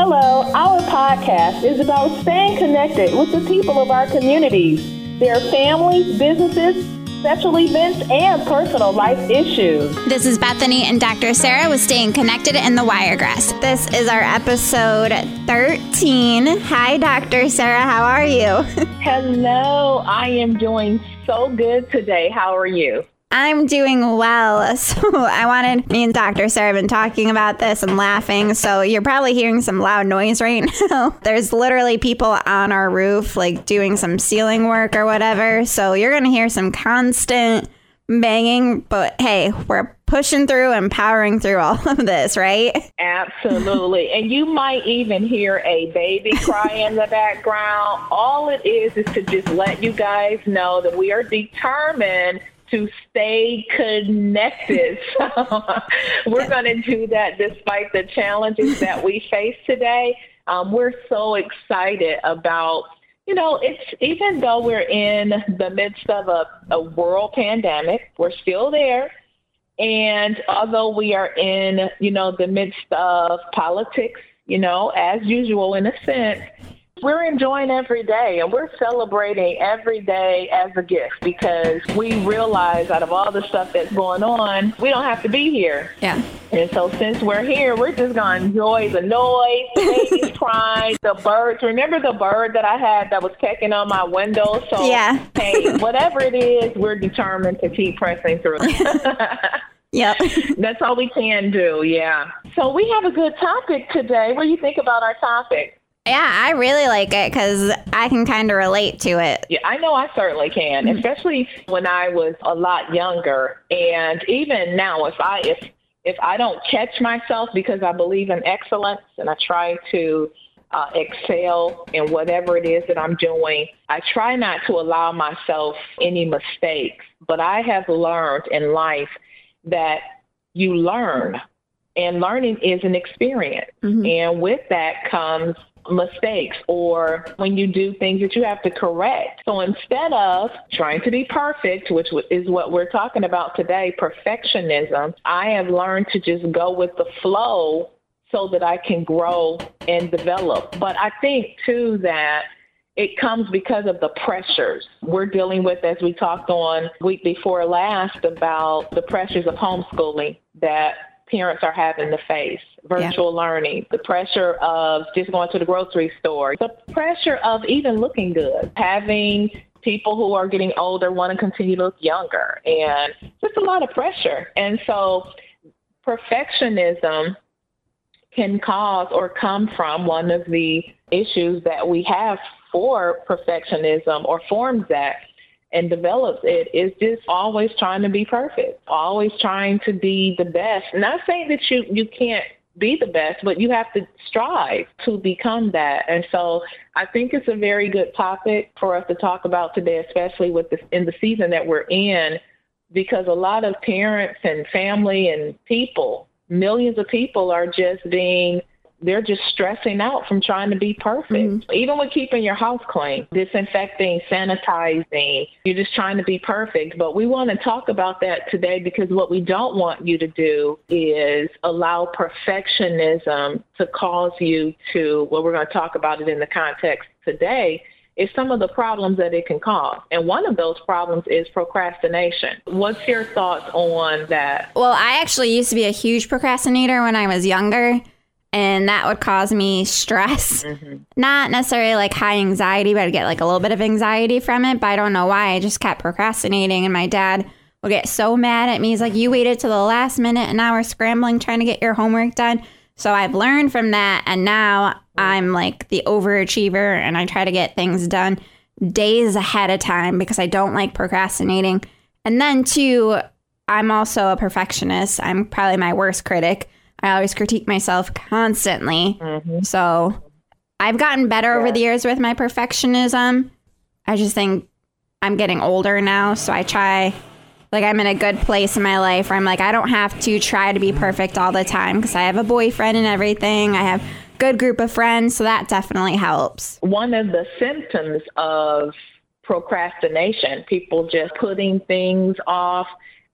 Hello, our podcast is about staying connected with the people of our communities, their families, businesses, special events, and personal life issues. This is Bethany and Dr. Sarah with Staying Connected in the Wiregrass. This is our episode 13. Hi, Dr. Sarah. How are you? Hello, I am doing so good today. How are you? I'm doing well. So I wanted me and Dr. Sarah have been talking about this and laughing. So you're probably hearing some loud noise right now. There's literally people on our roof like doing some ceiling work or whatever. So you're gonna hear some constant banging, but hey, we're pushing through and powering through all of this, right? Absolutely. and you might even hear a baby cry in the background. All it is is to just let you guys know that we are determined to stay connected. So we're going to do that despite the challenges that we face today. Um, we're so excited about, you know, it's even though we're in the midst of a, a world pandemic, we're still there. And although we are in, you know, the midst of politics, you know, as usual in a sense, we're enjoying every day and we're celebrating every day as a gift because we realize out of all the stuff that's going on, we don't have to be here. Yeah. And so since we're here, we're just going to enjoy the noise, the babies crying, the birds. Remember the bird that I had that was pecking on my window? So, yeah. hey, whatever it is, we're determined to keep pressing through. Yep. That's all we can do, yeah. So we have a good topic today. What do you think about our topic? Yeah, I really like it because I can kind of relate to it. Yeah, I know I certainly can, mm-hmm. especially when I was a lot younger. And even now, if I if if I don't catch myself because I believe in excellence and I try to uh, excel in whatever it is that I'm doing, I try not to allow myself any mistakes. But I have learned in life that you learn and learning is an experience. Mm-hmm. And with that comes mistakes or when you do things that you have to correct. So instead of trying to be perfect, which is what we're talking about today, perfectionism, I have learned to just go with the flow so that I can grow and develop. But I think too that it comes because of the pressures we're dealing with as we talked on week before last about the pressures of homeschooling that parents are having to face virtual yeah. learning, the pressure of just going to the grocery store, the pressure of even looking good, having people who are getting older want to continue to look younger, and just a lot of pressure. And so, perfectionism can cause or come from one of the issues that we have for perfectionism or forms that and develops it is just always trying to be perfect, always trying to be the best. Not saying that you you can't be the best, but you have to strive to become that. And so I think it's a very good topic for us to talk about today, especially with this in the season that we're in, because a lot of parents and family and people, millions of people are just being they're just stressing out from trying to be perfect. Mm-hmm. Even with keeping your house clean, disinfecting, sanitizing, you're just trying to be perfect. But we want to talk about that today because what we don't want you to do is allow perfectionism to cause you to, well, we're going to talk about it in the context today, is some of the problems that it can cause. And one of those problems is procrastination. What's your thoughts on that? Well, I actually used to be a huge procrastinator when I was younger and that would cause me stress. Mm-hmm. Not necessarily like high anxiety, but I'd get like a little bit of anxiety from it. But I don't know why. I just kept procrastinating, and my dad would get so mad at me. He's like, "You waited to the last minute, and now we're scrambling trying to get your homework done." So I've learned from that, and now I'm like the overachiever, and I try to get things done days ahead of time because I don't like procrastinating. And then too, I'm also a perfectionist. I'm probably my worst critic. I always critique myself constantly. Mm-hmm. So I've gotten better yeah. over the years with my perfectionism. I just think I'm getting older now. So I try, like, I'm in a good place in my life where I'm like, I don't have to try to be perfect all the time because I have a boyfriend and everything. I have good group of friends. So that definitely helps. One of the symptoms of procrastination, people just putting things off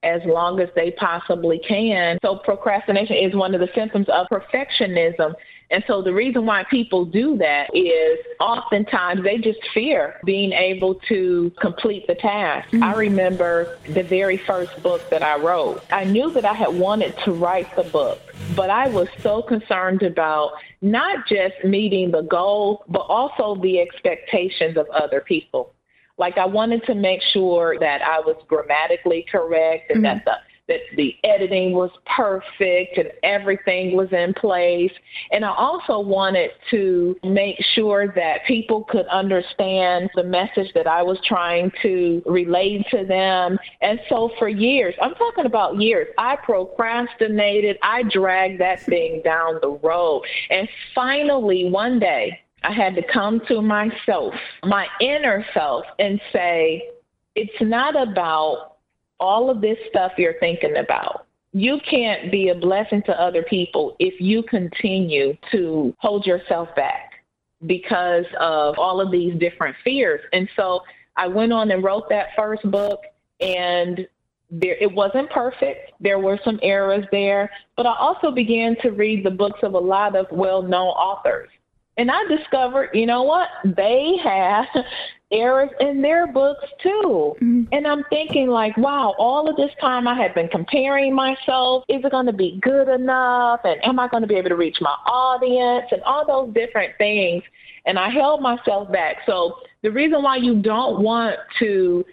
as long as they possibly can. So procrastination is one of the symptoms of perfectionism. And so the reason why people do that is oftentimes they just fear being able to complete the task. Mm-hmm. I remember the very first book that I wrote. I knew that I had wanted to write the book, but I was so concerned about not just meeting the goal, but also the expectations of other people. Like I wanted to make sure that I was grammatically correct and mm-hmm. that the that the editing was perfect and everything was in place. And I also wanted to make sure that people could understand the message that I was trying to relate to them. And so for years, I'm talking about years, I procrastinated, I dragged that thing down the road. And finally, one day, I had to come to myself, my inner self, and say, it's not about all of this stuff you're thinking about. You can't be a blessing to other people if you continue to hold yourself back because of all of these different fears. And so I went on and wrote that first book and there it wasn't perfect. There were some errors there, but I also began to read the books of a lot of well-known authors. And I discovered, you know what? They have errors in their books too. Mm-hmm. And I'm thinking like, wow, all of this time I had been comparing myself. Is it going to be good enough? And am I going to be able to reach my audience? And all those different things. And I held myself back. So the reason why you don't want to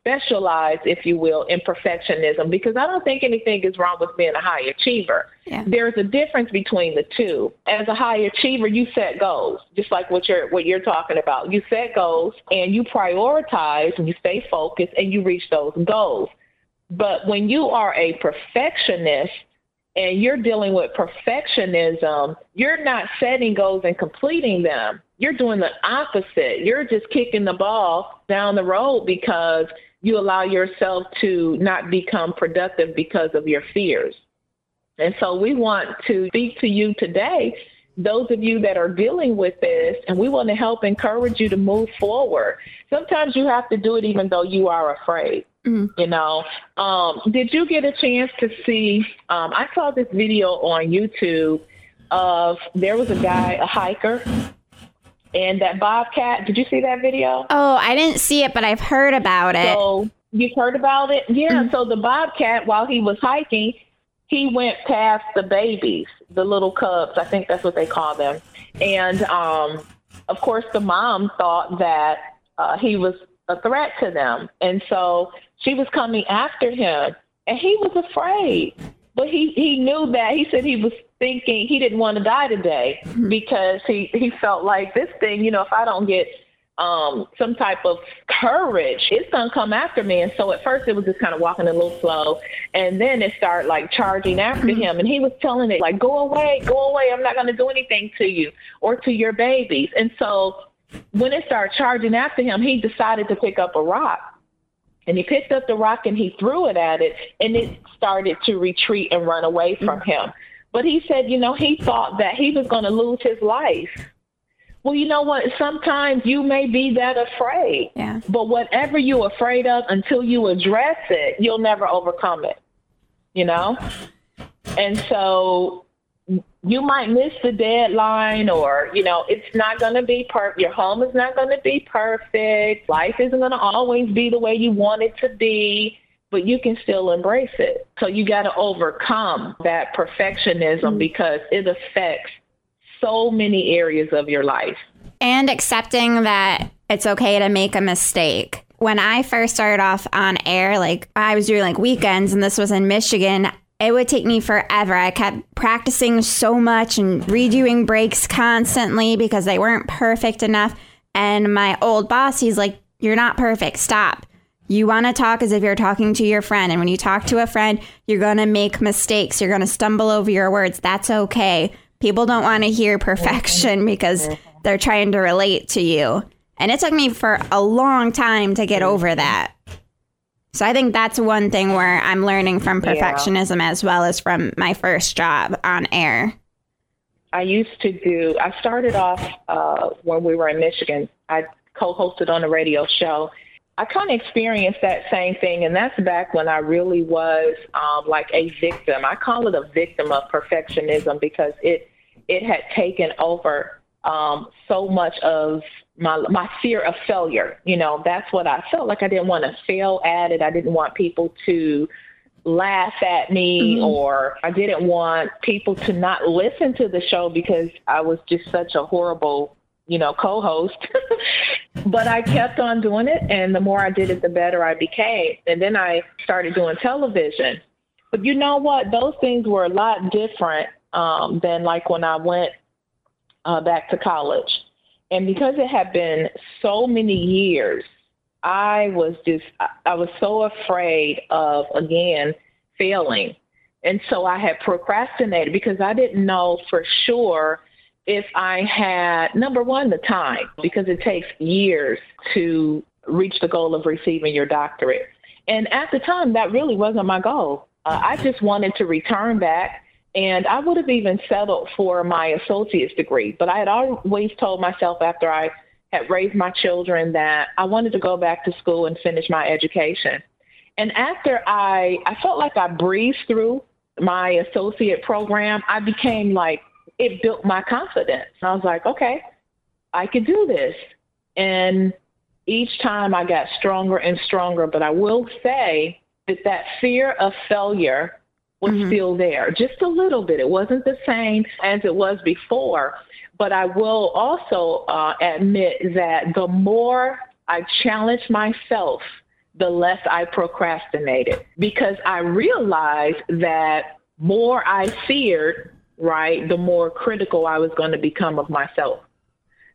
specialize, if you will, in perfectionism because I don't think anything is wrong with being a high achiever. Yeah. There's a difference between the two. As a high achiever, you set goals, just like what you're what you're talking about. You set goals and you prioritize and you stay focused and you reach those goals. But when you are a perfectionist, and you're dealing with perfectionism, you're not setting goals and completing them. You're doing the opposite. You're just kicking the ball down the road because you allow yourself to not become productive because of your fears. And so we want to speak to you today, those of you that are dealing with this, and we want to help encourage you to move forward. Sometimes you have to do it even though you are afraid. Mm-hmm. You know, um, did you get a chance to see? Um, I saw this video on YouTube of there was a guy, a hiker, and that bobcat. Did you see that video? Oh, I didn't see it, but I've heard about it. So you've heard about it? Yeah. Mm-hmm. So the bobcat, while he was hiking, he went past the babies, the little cubs. I think that's what they call them. And um, of course, the mom thought that uh, he was a threat to them, and so she was coming after him, and he was afraid. But he he knew that. He said he was thinking he didn't want to die today mm-hmm. because he he felt like this thing, you know, if I don't get um, some type of courage, it's gonna come after me. And so at first it was just kind of walking a little slow, and then it started like charging after mm-hmm. him. And he was telling it like, "Go away, go away! I'm not gonna do anything to you or to your babies." And so when it started charging after him, he decided to pick up a rock. And he picked up the rock and he threw it at it, and it started to retreat and run away from mm-hmm. him. But he said, you know, he thought that he was going to lose his life. Well, you know what? Sometimes you may be that afraid. Yeah. But whatever you're afraid of, until you address it, you'll never overcome it. You know? And so you might miss the deadline or, you know, it's not going to be perfect. Your home is not going to be perfect. Life isn't going to always be the way you want it to be but you can still embrace it. So you got to overcome that perfectionism mm-hmm. because it affects so many areas of your life. And accepting that it's okay to make a mistake. When I first started off on air, like I was doing like weekends and this was in Michigan, it would take me forever. I kept practicing so much and redoing breaks constantly because they weren't perfect enough. And my old boss, he's like, You're not perfect. Stop. You want to talk as if you're talking to your friend. And when you talk to a friend, you're going to make mistakes. You're going to stumble over your words. That's okay. People don't want to hear perfection mm-hmm. because mm-hmm. they're trying to relate to you. And it took me for a long time to get over mm-hmm. that. So I think that's one thing where I'm learning from perfectionism yeah. as well as from my first job on air. I used to do, I started off uh, when we were in Michigan. I co hosted on a radio show I kind of experienced that same thing, and that's back when I really was um, like a victim. I call it a victim of perfectionism because it it had taken over um, so much of my my fear of failure. You know, that's what I felt like. I didn't want to fail at it. I didn't want people to laugh at me mm-hmm. or I didn't want people to not listen to the show because I was just such a horrible, you know, co-host. but I kept on doing it and the more I did it the better I became. And then I started doing television. But you know what? Those things were a lot different um, than like when I went uh, back to college. And because it had been so many years, I was just, I was so afraid of, again, failing. And so I had procrastinated because I didn't know for sure if I had, number one, the time, because it takes years to reach the goal of receiving your doctorate. And at the time, that really wasn't my goal. Uh, I just wanted to return back and I would have even settled for my associate's degree, but I had always told myself after I had raised my children that I wanted to go back to school and finish my education. And after I, I felt like I breezed through my associate program, I became like, it built my confidence. I was like, okay, I could do this. And each time I got stronger and stronger. But I will say that that fear of failure was mm-hmm. still there, just a little bit. It wasn't the same as it was before. But I will also uh, admit that the more I challenged myself, the less I procrastinated because I realized that more I feared, right, the more critical I was going to become of myself.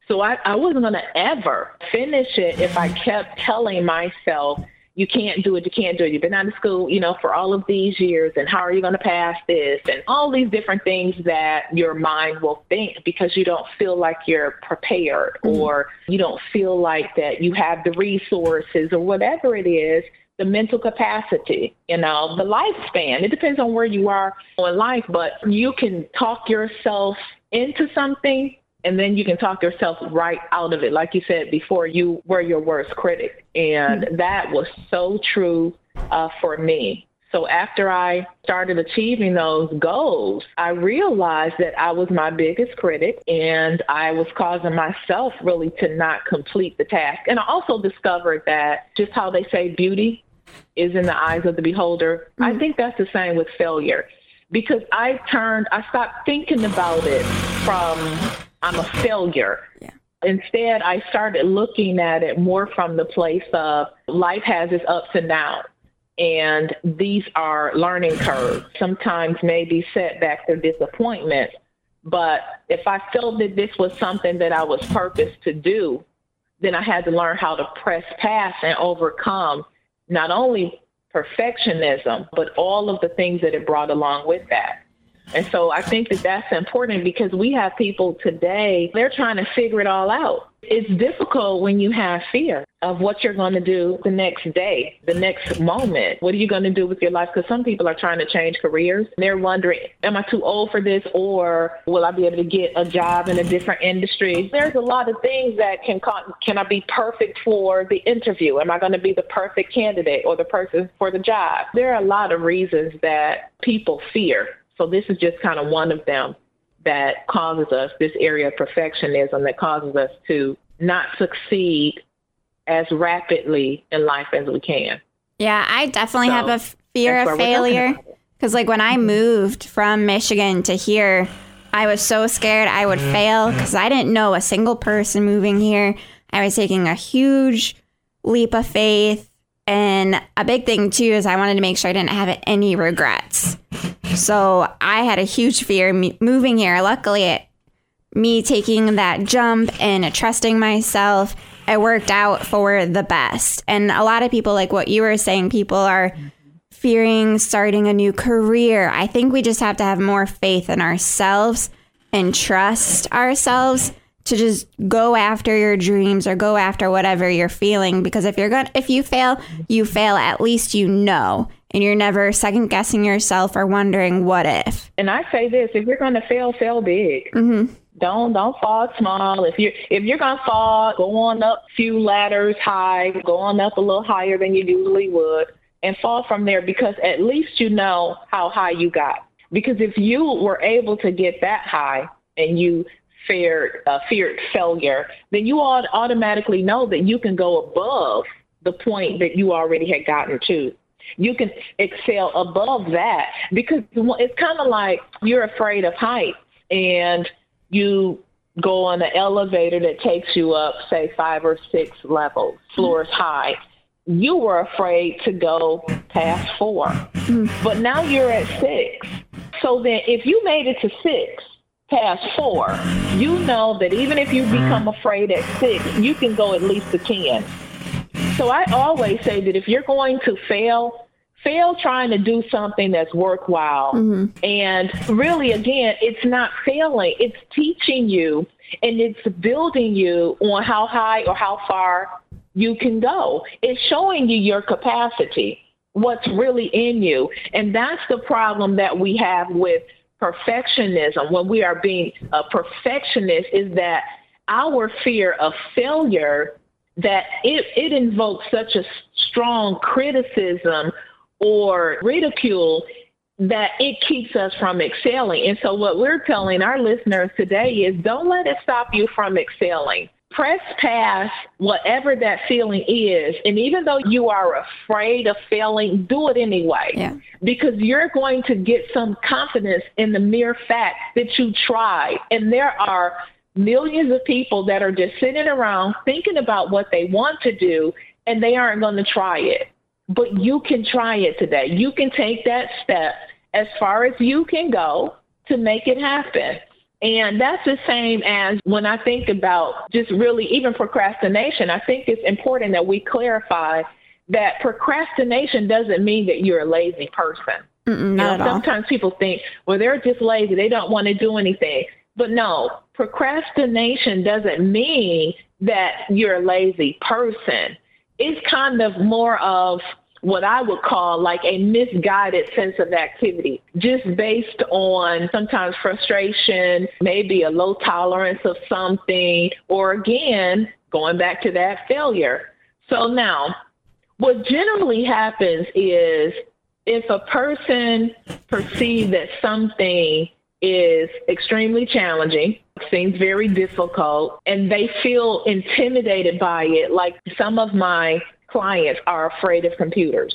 So I, I wasn't going to ever finish it if I kept telling myself you can't do it, you can't do it. You've been out of school, you know, for all of these years, and how are you going to pass this? And all these different things that your mind will think because you don't feel like you're prepared mm-hmm. or you don't feel like that you have the resources or whatever it is the mental capacity, you know, the lifespan. It depends on where you are in life, but you can talk yourself into something and then you can talk yourself right out of it. Like you said before, you were your worst critic. And mm-hmm. that was so true uh, for me. So after I started achieving those goals, I realized that I was my biggest critic and I was causing myself really to not complete the task. And I also discovered that just how they say beauty is in the eyes of the beholder, mm-hmm. I think that's the same with failure. Because I turned, I stopped thinking about it from I'm a failure. Yeah. Instead, I started looking at it more from the place of life has its ups and downs. And these are learning curves, sometimes maybe setbacks or disappointments. But if I felt that this was something that I was purposed to do, then I had to learn how to press past and overcome not only perfectionism, but all of the things that it brought along with that. And so I think that that's important because we have people today, they're trying to figure it all out. It's difficult when you have fear of what you're going to do the next day, the next moment. What are you going to do with your life? Because some people are trying to change careers. They're wondering, am I too old for this or will I be able to get a job in a different industry? There's a lot of things that can, can I be perfect for the interview? Am I going to be the perfect candidate or the person for the job? There are a lot of reasons that people fear so this is just kind of one of them that causes us this area of perfectionism that causes us to not succeed as rapidly in life as we can. Yeah, I definitely so have a fear of failure because like when I mm-hmm. moved from Michigan to here, I was so scared I would fail because I didn't know a single person moving here. I was taking a huge leap of faith. And a big thing too is I wanted to make sure I didn't have any regrets. So I had a huge fear moving here. Luckily, it, me taking that jump and trusting myself, it worked out for the best. And a lot of people, like what you were saying, people are fearing starting a new career. I think we just have to have more faith in ourselves and trust ourselves to just go after your dreams or go after whatever you're feeling because if you're going if you fail you fail at least you know and you're never second guessing yourself or wondering what if. And I say this: if you're going to fail, fail big. Mm-hmm. Don't don't fall small. If you if you're gonna fall, go on up a few ladders high, go on up a little higher than you usually would, and fall from there because at least you know how high you got. Because if you were able to get that high, and you feared uh, feared failure, then you ought automatically know that you can go above the point that you already had gotten to. You can excel above that because it's kind of like you're afraid of heights and you go on an elevator that takes you up, say, five or six levels, floors high. You were afraid to go past 4 mm-hmm. but now you're at six. So then, if you made it to six, past four, you know that even if you become afraid at six, you can go at least to 10. So I always say that if you're going to fail, fail trying to do something that's worthwhile. Mm-hmm. And really, again, it's not failing, it's teaching you and it's building you on how high or how far you can go. It's showing you your capacity, what's really in you. And that's the problem that we have with perfectionism when we are being a perfectionist is that our fear of failure that it, it invokes such a strong criticism or ridicule that it keeps us from excelling. And so what we're telling our listeners today is don't let it stop you from excelling. Press past whatever that feeling is. And even though you are afraid of failing, do it anyway. Yeah. Because you're going to get some confidence in the mere fact that you tried. And there are millions of people that are just sitting around thinking about what they want to do and they aren't going to try it. But you can try it today. You can take that step as far as you can go to make it happen. And that's the same as when I think about just really even procrastination. I think it's important that we clarify that procrastination doesn't mean that you're a lazy person. Mm-mm, know, sometimes people think, well, they're just lazy. They don't want to do anything. But no, procrastination doesn't mean that you're a lazy person. It's kind of more of what I would call like a misguided sense of activity, just based on sometimes frustration, maybe a low tolerance of something, or again, going back to that failure. So now, what generally happens is if a person perceives that something is extremely challenging, seems very difficult, and they feel intimidated by it. Like some of my clients are afraid of computers.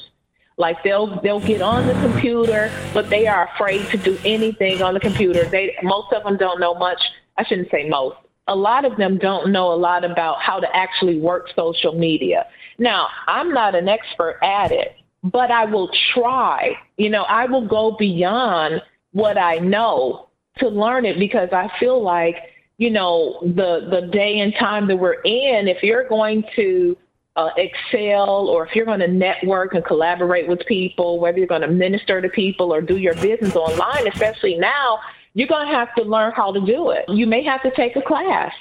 Like they'll they'll get on the computer, but they are afraid to do anything on the computer. They most of them don't know much. I shouldn't say most. A lot of them don't know a lot about how to actually work social media. Now, I'm not an expert at it, but I will try. You know, I will go beyond what I know to learn it because I feel like, you know, the the day and time that we're in, if you're going to uh, excel or if you're going to network and collaborate with people, whether you're going to minister to people or do your business online, especially now, you're going to have to learn how to do it. You may have to take a class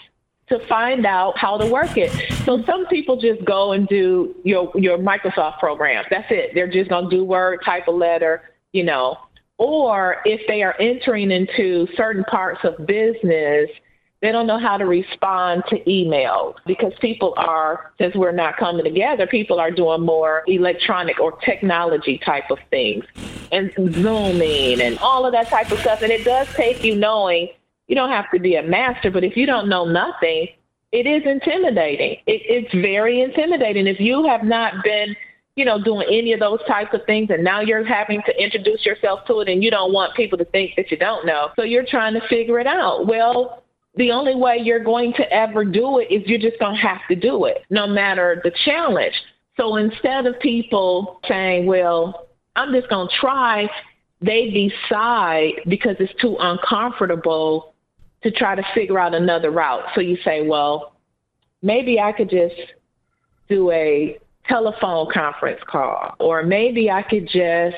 to find out how to work it. So some people just go and do your your Microsoft program. That's it. They're just going to do Word, type a letter, you know, or if they are entering into certain parts of business, they don't know how to respond to emails because people are, since we're not coming together, people are doing more electronic or technology type of things and Zooming and all of that type of stuff. And it does take you knowing you don't have to be a master, but if you don't know nothing, it is intimidating. It, it's very intimidating. If you have not been you know, doing any of those types of things, and now you're having to introduce yourself to it, and you don't want people to think that you don't know. So you're trying to figure it out. Well, the only way you're going to ever do it is you're just going to have to do it, no matter the challenge. So instead of people saying, well, I'm just going to try, they decide because it's too uncomfortable to try to figure out another route. So you say, well, maybe I could just do a telephone conference call, or maybe I could just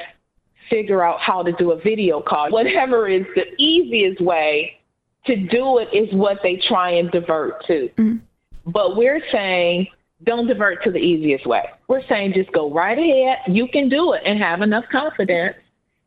figure out how to do a video call. Whatever is the easiest way to do it is what they try and divert to. Mm-hmm. But we're saying don't divert to the easiest way. We're saying just go right ahead. You can do it and have enough confidence.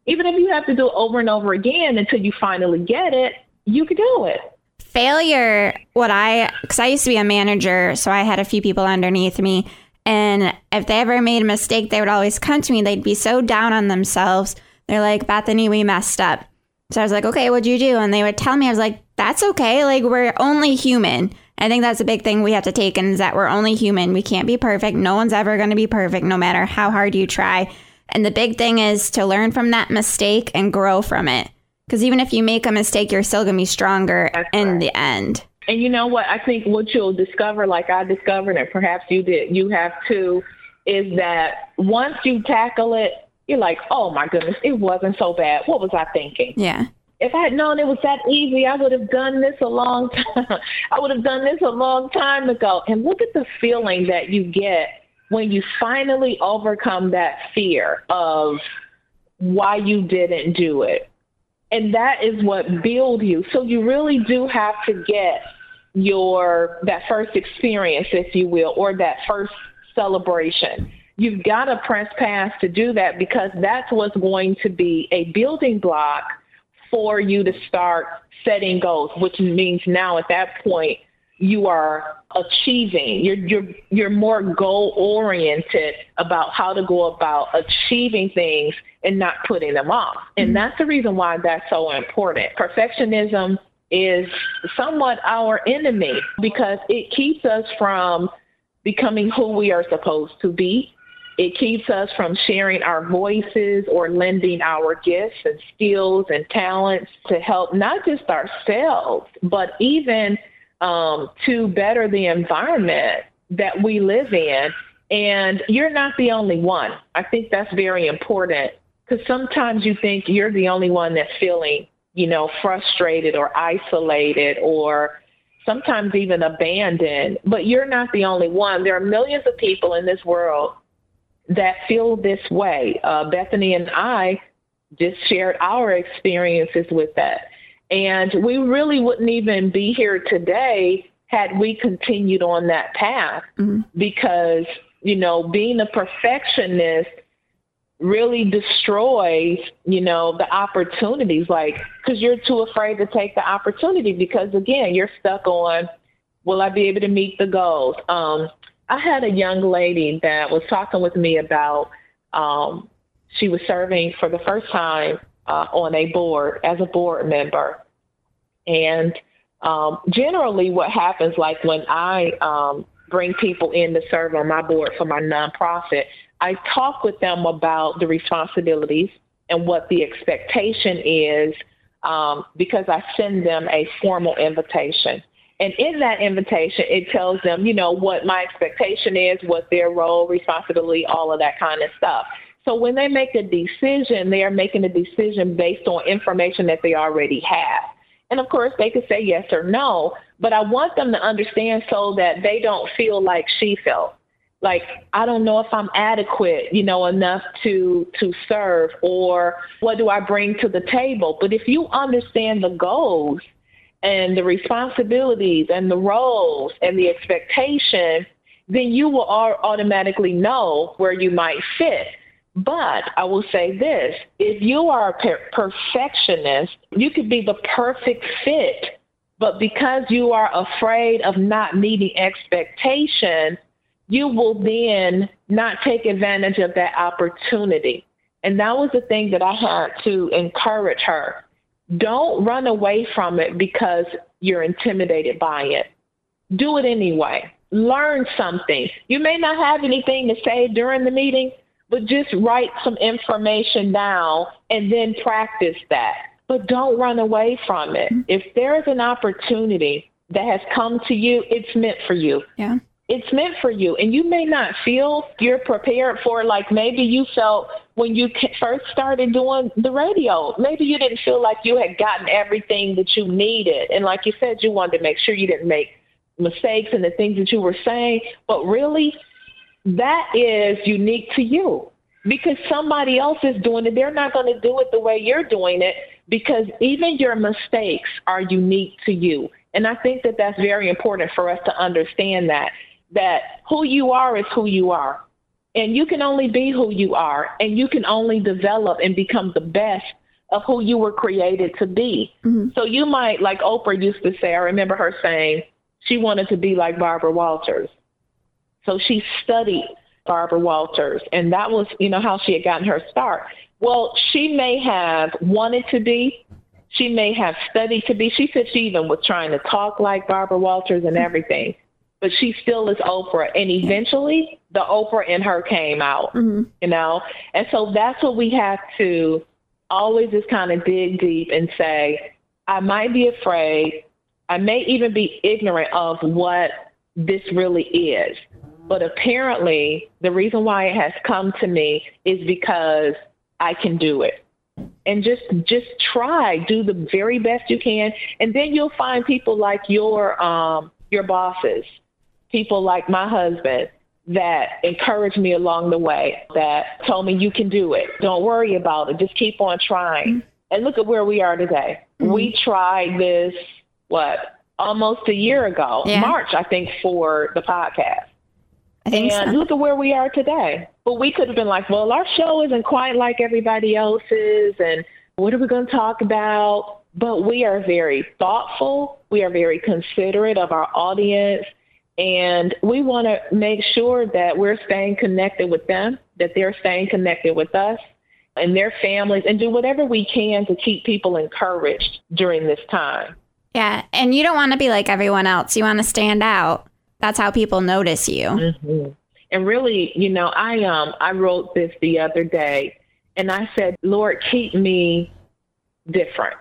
Even if you have to do it over and over again until you finally get it, you can do it. Failure, what I, because I used to be a manager, so I had a few people underneath me and if they ever made a mistake, they would always come to me. They'd be so down on themselves. They're like, Bethany, we messed up. So I was like, okay, what'd you do? And they would tell me, I was like, that's okay. Like we're only human. I think that's a big thing we have to take in is that we're only human. We can't be perfect. No one's ever going to be perfect, no matter how hard you try. And the big thing is to learn from that mistake and grow from it. Because even if you make a mistake, you're still going to be stronger That's in right. the end. And you know what? I think what you'll discover, like I discovered, and perhaps you did, you have too, is that once you tackle it, you're like, oh my goodness, it wasn't so bad. What was I thinking? Yeah. If I had known it was that easy, I would have done this a long time. I would have done this a long time ago. And look at the feeling that you get when you finally overcome that fear of why you didn't do it. And that is what builds you. So you really do have to get your that first experience, if you will, or that first celebration. You've got to press past to do that because that's what's going to be a building block for you to start setting goals, which means now at that point you are achieving. You're you're you're more goal oriented about how to go about achieving things and not putting them off. And mm-hmm. that's the reason why that's so important. Perfectionism is somewhat our enemy because it keeps us from becoming who we are supposed to be. It keeps us from sharing our voices or lending our gifts and skills and talents to help not just ourselves, but even um, to better the environment that we live in. And you're not the only one. I think that's very important because sometimes you think you're the only one that's feeling, you know, frustrated or isolated or sometimes even abandoned. But you're not the only one. There are millions of people in this world that feel this way. Uh, Bethany and I just shared our experiences with that. And we really wouldn't even be here today had we continued on that path mm-hmm. because, you know, being a perfectionist really destroys, you know, the opportunities like cuz you're too afraid to take the opportunity because again, you're stuck on will I be able to meet the goals? Um I had a young lady that was talking with me about um she was serving for the first time uh, on a board as a board member. And um, generally, what happens, like when I um, bring people in to serve on my board for my nonprofit, I talk with them about the responsibilities and what the expectation is um, because I send them a formal invitation. And in that invitation, it tells them, you know, what my expectation is, what their role, responsibility, all of that kind of stuff. So when they make a decision, they are making a decision based on information that they already have. And of course, they could say yes or no, but I want them to understand so that they don't feel like she felt. Like I don't know if I'm adequate, you know, enough to to serve or what do I bring to the table. But if you understand the goals and the responsibilities and the roles and the expectation, then you will automatically know where you might fit. But I will say this if you are a per- perfectionist, you could be the perfect fit. But because you are afraid of not meeting expectations, you will then not take advantage of that opportunity. And that was the thing that I had to encourage her. Don't run away from it because you're intimidated by it. Do it anyway. Learn something. You may not have anything to say during the meeting, but just write some information down and then practice that. But don't run away from it. If there is an opportunity that has come to you, it's meant for you. Yeah. It's meant for you. And you may not feel you're prepared for like maybe you felt when you first started doing the radio. Maybe you didn't feel like you had gotten everything that you needed. And like you said, you wanted to make sure you didn't make mistakes in the things that you were saying. But really, that is unique to you because somebody else is doing it. They're not going to do it the way you're doing it because even your mistakes are unique to you. And I think that that's very important for us to understand that that who you are is who you are. And you can only be who you are and you can only develop and become the best of who you were created to be. Mm-hmm. So you might like Oprah used to say, I remember her saying she wanted to be like Barbara Walters. So she studied Barbara Walters, and that was, you know, how she had gotten her start. Well, she may have wanted to be, She may have studied to be, she said she even was trying to talk like Barbara Walters and everything, but she still is Oprah. And eventually the Oprah in her came out, mm-hmm. you know? And so that's what we have to always just kind of dig deep and say, I might be afraid. I may even be ignorant of what this really is. But apparently, the reason why it has come to me is because I can do it. And just just try, do the very best you can, and then you'll find people like your um, your bosses, people like my husband that encouraged me along the way, that told me you can do it. Don't worry about it. Just keep on trying. Mm-hmm. And look at where we are today. Mm-hmm. We tried this what almost a year ago, yeah. March, I think, for the podcast. And so. look at where we are today. But we could have been like, well, our show isn't quite like everybody else's, and what are we going to talk about? But we are very thoughtful. We are very considerate of our audience. And we want to make sure that we're staying connected with them, that they're staying connected with us and their families, and do whatever we can to keep people encouraged during this time. Yeah. And you don't want to be like everyone else, you want to stand out. That's how people notice you. Mm-hmm. And really, you know, I um I wrote this the other day, and I said, Lord, keep me different.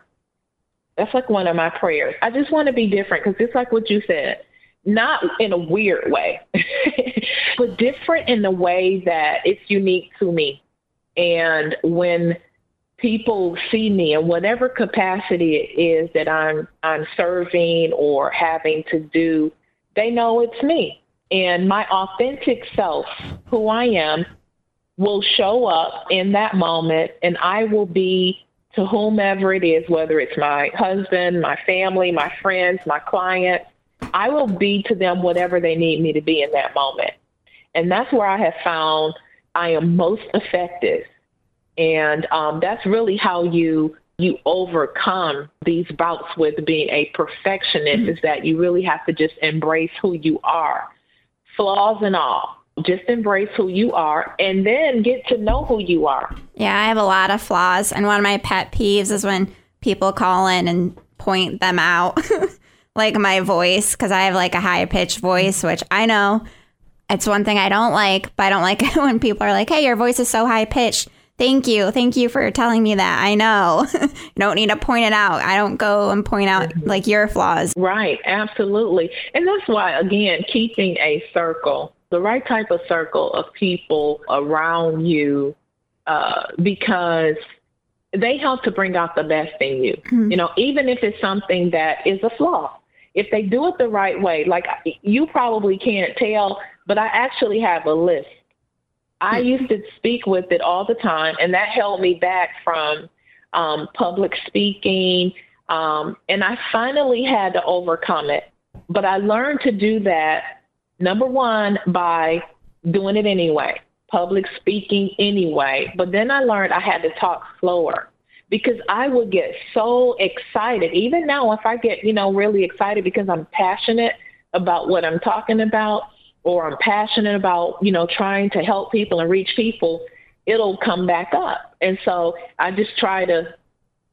That's like one of my prayers. I just want to be different because it's like what you said, not in a weird way, but different in the way that it's unique to me. And when people see me in whatever capacity it is that I'm I'm serving or having to do they know it's me. And my authentic self, who I am, will show up in that moment and I will be to whomever it is, whether it's my husband, my family, my friends, my clients, I will be to them whatever they need me to be in that moment. And that's where I have found I am most effective. And um, that's really how you you overcome these bouts with being a perfectionist mm-hmm. is that you really have to just embrace who you are, flaws and all. Just embrace who you are and then get to know who you are. Yeah, I have a lot of flaws. And one of my pet peeves is when people call in and point them out, like my voice, because I have like a high pitched voice, which I know it's one thing I don't like, but I don't like it when people are like, hey, your voice is so high pitched. Thank you. Thank you for telling me that. I know. you don't need to point it out. I don't go and point out mm-hmm. like your flaws. Right. Absolutely. And that's why, again, keeping a circle, the right type of circle of people around you, uh, because they help to bring out the best in you. Mm-hmm. You know, even if it's something that is a flaw. If they do it the right way, like you probably can't tell, but I actually have a list I used to speak with it all the time, and that held me back from um, public speaking. Um, and I finally had to overcome it. But I learned to do that, number one, by doing it anyway, public speaking anyway. But then I learned I had to talk slower because I would get so excited. Even now, if I get, you know, really excited because I'm passionate about what I'm talking about, or I'm passionate about, you know, trying to help people and reach people, it'll come back up. And so I just try to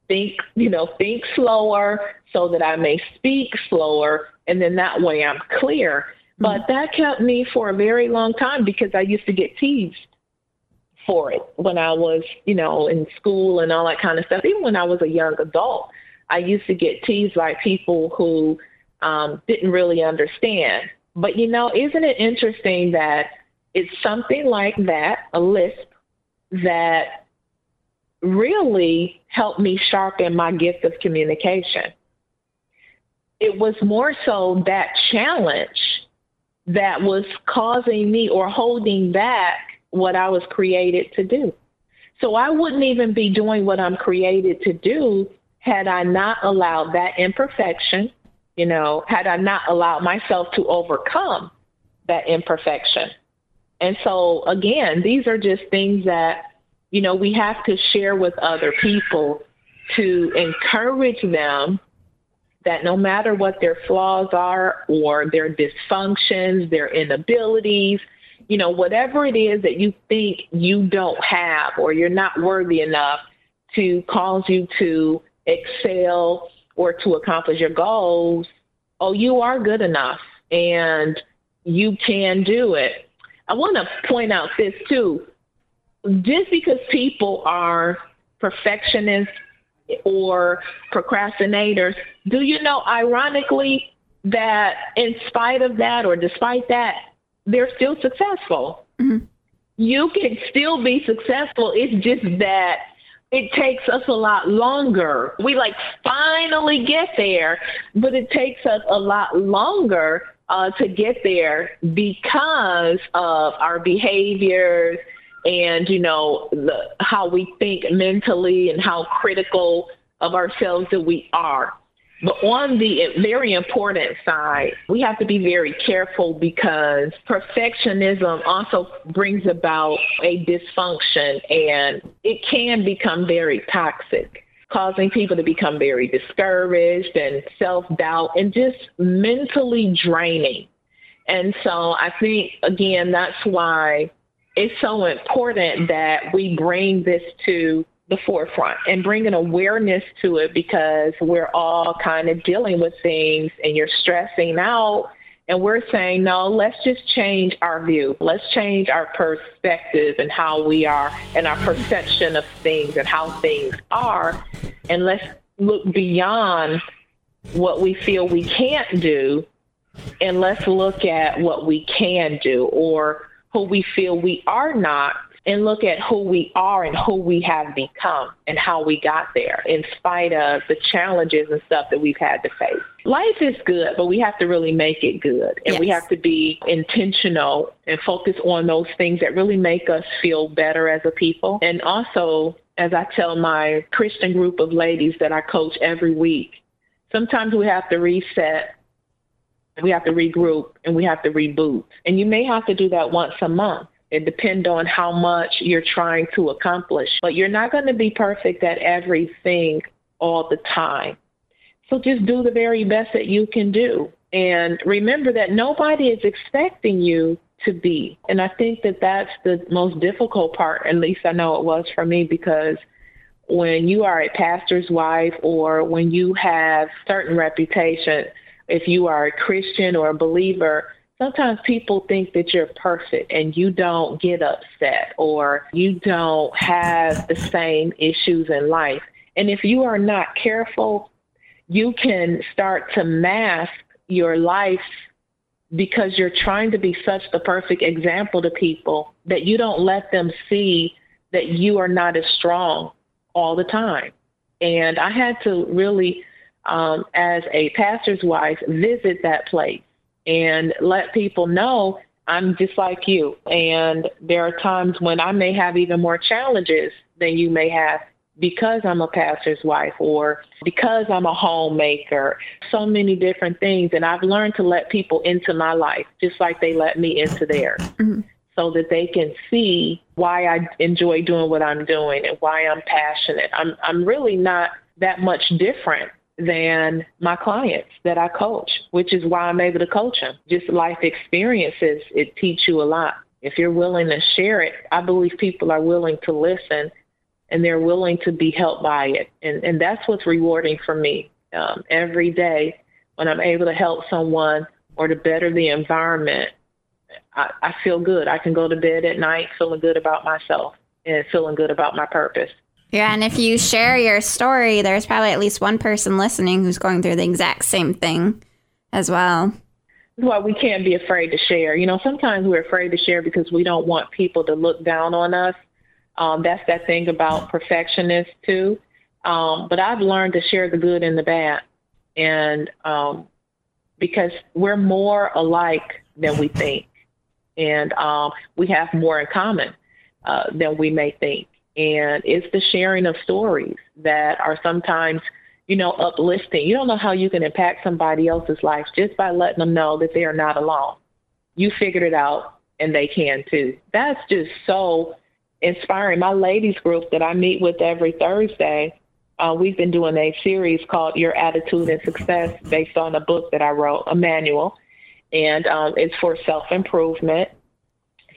think, you know, think slower so that I may speak slower and then that way I'm clear. Mm-hmm. But that kept me for a very long time because I used to get teased for it when I was, you know, in school and all that kind of stuff. Even when I was a young adult, I used to get teased by people who um, didn't really understand but you know, isn't it interesting that it's something like that, a lisp, that really helped me sharpen my gift of communication. It was more so that challenge that was causing me or holding back what I was created to do. So I wouldn't even be doing what I'm created to do had I not allowed that imperfection you know, had I not allowed myself to overcome that imperfection. And so, again, these are just things that, you know, we have to share with other people to encourage them that no matter what their flaws are or their dysfunctions, their inabilities, you know, whatever it is that you think you don't have or you're not worthy enough to cause you to excel or to accomplish your goals, oh, you are good enough and you can do it. I want to point out this too. Just because people are perfectionists or procrastinators, do you know, ironically, that in spite of that or despite that, they're still successful? Mm-hmm. You can still be successful. It's just that it takes us a lot longer. We like finally get there, but it takes us a lot longer uh, to get there because of our behaviors and you know the, how we think mentally and how critical of ourselves that we are. But on the very important side, we have to be very careful because perfectionism also brings about a dysfunction and it can become very toxic, causing people to become very discouraged and self doubt and just mentally draining. And so I think, again, that's why it's so important that we bring this to the forefront and bring an awareness to it because we're all kind of dealing with things and you're stressing out. And we're saying, no, let's just change our view. Let's change our perspective and how we are and our perception of things and how things are. And let's look beyond what we feel we can't do and let's look at what we can do or who we feel we are not and look at who we are and who we have become and how we got there in spite of the challenges and stuff that we've had to face. Life is good, but we have to really make it good. And yes. we have to be intentional and focus on those things that really make us feel better as a people. And also, as I tell my Christian group of ladies that I coach every week, sometimes we have to reset we have to regroup and we have to reboot. And you may have to do that once a month. It depends on how much you're trying to accomplish. But you're not going to be perfect at everything all the time. So just do the very best that you can do. And remember that nobody is expecting you to be. And I think that that's the most difficult part, at least I know it was for me, because when you are a pastor's wife or when you have certain reputation, if you are a Christian or a believer, sometimes people think that you're perfect and you don't get upset or you don't have the same issues in life. And if you are not careful, you can start to mask your life because you're trying to be such the perfect example to people that you don't let them see that you are not as strong all the time. And I had to really, um, as a pastor's wife, visit that place and let people know I'm just like you. And there are times when I may have even more challenges than you may have because I'm a pastor's wife or because I'm a homemaker, so many different things. And I've learned to let people into my life just like they let me into theirs. Mm-hmm. So that they can see why I enjoy doing what I'm doing and why I'm passionate. I'm I'm really not that much different than my clients that I coach, which is why I'm able to coach them. Just life experiences, it teach you a lot. If you're willing to share it, I believe people are willing to listen and they're willing to be helped by it. And, and that's what's rewarding for me um, every day when I'm able to help someone or to better the environment. I, I feel good. I can go to bed at night feeling good about myself and feeling good about my purpose. Yeah, and if you share your story, there's probably at least one person listening who's going through the exact same thing as well. Well, we can't be afraid to share. You know, sometimes we're afraid to share because we don't want people to look down on us. Um, that's that thing about perfectionists too. Um, but I've learned to share the good and the bad, and um, because we're more alike than we think, and um, we have more in common uh, than we may think. And it's the sharing of stories that are sometimes, you know, uplifting. You don't know how you can impact somebody else's life just by letting them know that they are not alone. You figured it out and they can too. That's just so inspiring. My ladies group that I meet with every Thursday, uh, we've been doing a series called Your Attitude and Success based on a book that I wrote, a manual. And um, it's for self improvement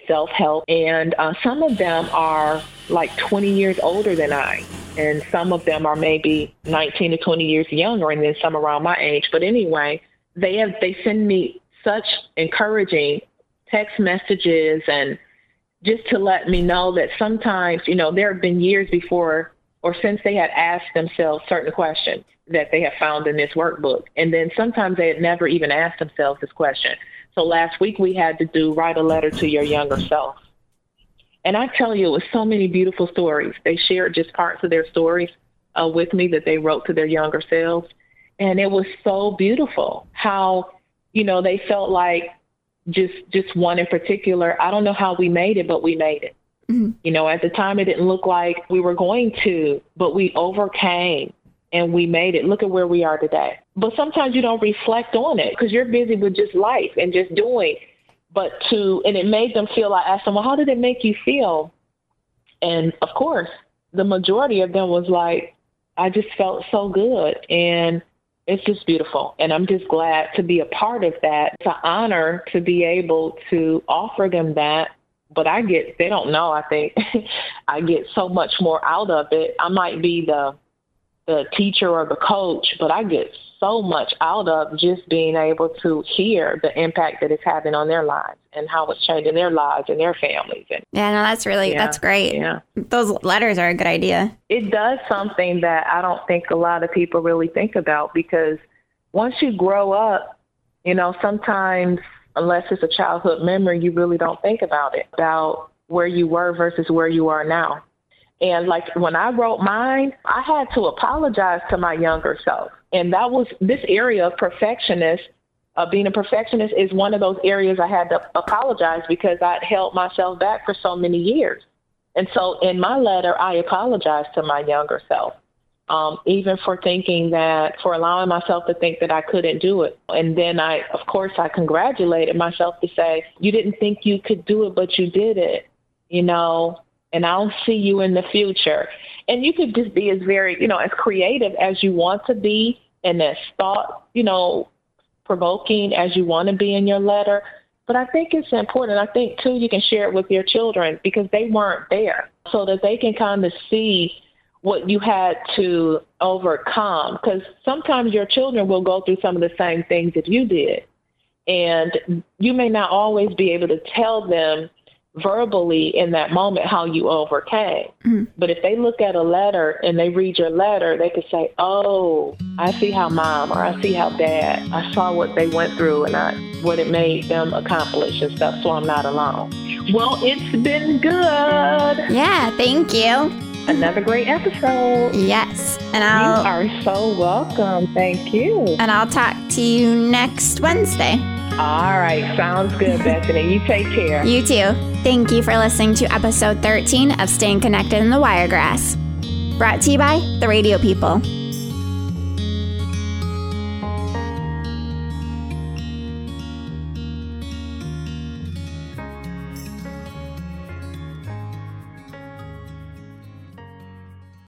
self help. And uh, some of them are like 20 years older than I. and some of them are maybe 19 to 20 years younger, and then some around my age. But anyway, they have they send me such encouraging text messages and just to let me know that sometimes, you know, there have been years before or since they had asked themselves certain questions that they have found in this workbook. And then sometimes they had never even asked themselves this question. So last week we had to do write a letter to your younger self. And I tell you, it was so many beautiful stories. They shared just parts of their stories uh, with me that they wrote to their younger selves. And it was so beautiful how, you know, they felt like just just one in particular. I don't know how we made it, but we made it. Mm-hmm. You know, at the time it didn't look like we were going to, but we overcame and we made it. Look at where we are today. But sometimes you don't reflect on it because you're busy with just life and just doing. But to, and it made them feel, I asked them, well, how did it make you feel? And of course, the majority of them was like, I just felt so good. And it's just beautiful. And I'm just glad to be a part of that. It's an honor to be able to offer them that but I get they don't know. I think I get so much more out of it. I might be the the teacher or the coach, but I get so much out of just being able to hear the impact that it's having on their lives and how it's changing their lives and their families. And, yeah, no, that's really yeah, that's great. Yeah, those letters are a good idea. It does something that I don't think a lot of people really think about because once you grow up, you know, sometimes unless it's a childhood memory, you really don't think about it, about where you were versus where you are now. And like when I wrote mine, I had to apologize to my younger self. And that was this area of perfectionist, uh, being a perfectionist is one of those areas I had to apologize because I'd held myself back for so many years. And so in my letter, I apologized to my younger self um, even for thinking that, for allowing myself to think that I couldn't do it. And then I, of course, I congratulated myself to say, you didn't think you could do it, but you did it, you know, and I'll see you in the future. And you could just be as very, you know, as creative as you want to be and as thought, you know, provoking as you want to be in your letter. But I think it's important. I think, too, you can share it with your children because they weren't there so that they can kind of see what you had to overcome because sometimes your children will go through some of the same things that you did and you may not always be able to tell them verbally in that moment how you overcame mm-hmm. but if they look at a letter and they read your letter they could say oh i see how mom or i see how dad i saw what they went through and I, what it made them accomplish and stuff so i'm not alone well it's been good yeah thank you another great episode. Yes. And I'll You are so welcome. Thank you. And I'll talk to you next Wednesday. All right. Sounds good, Bethany. You take care. You too. Thank you for listening to episode 13 of Staying Connected in the Wiregrass. Brought to you by the Radio People.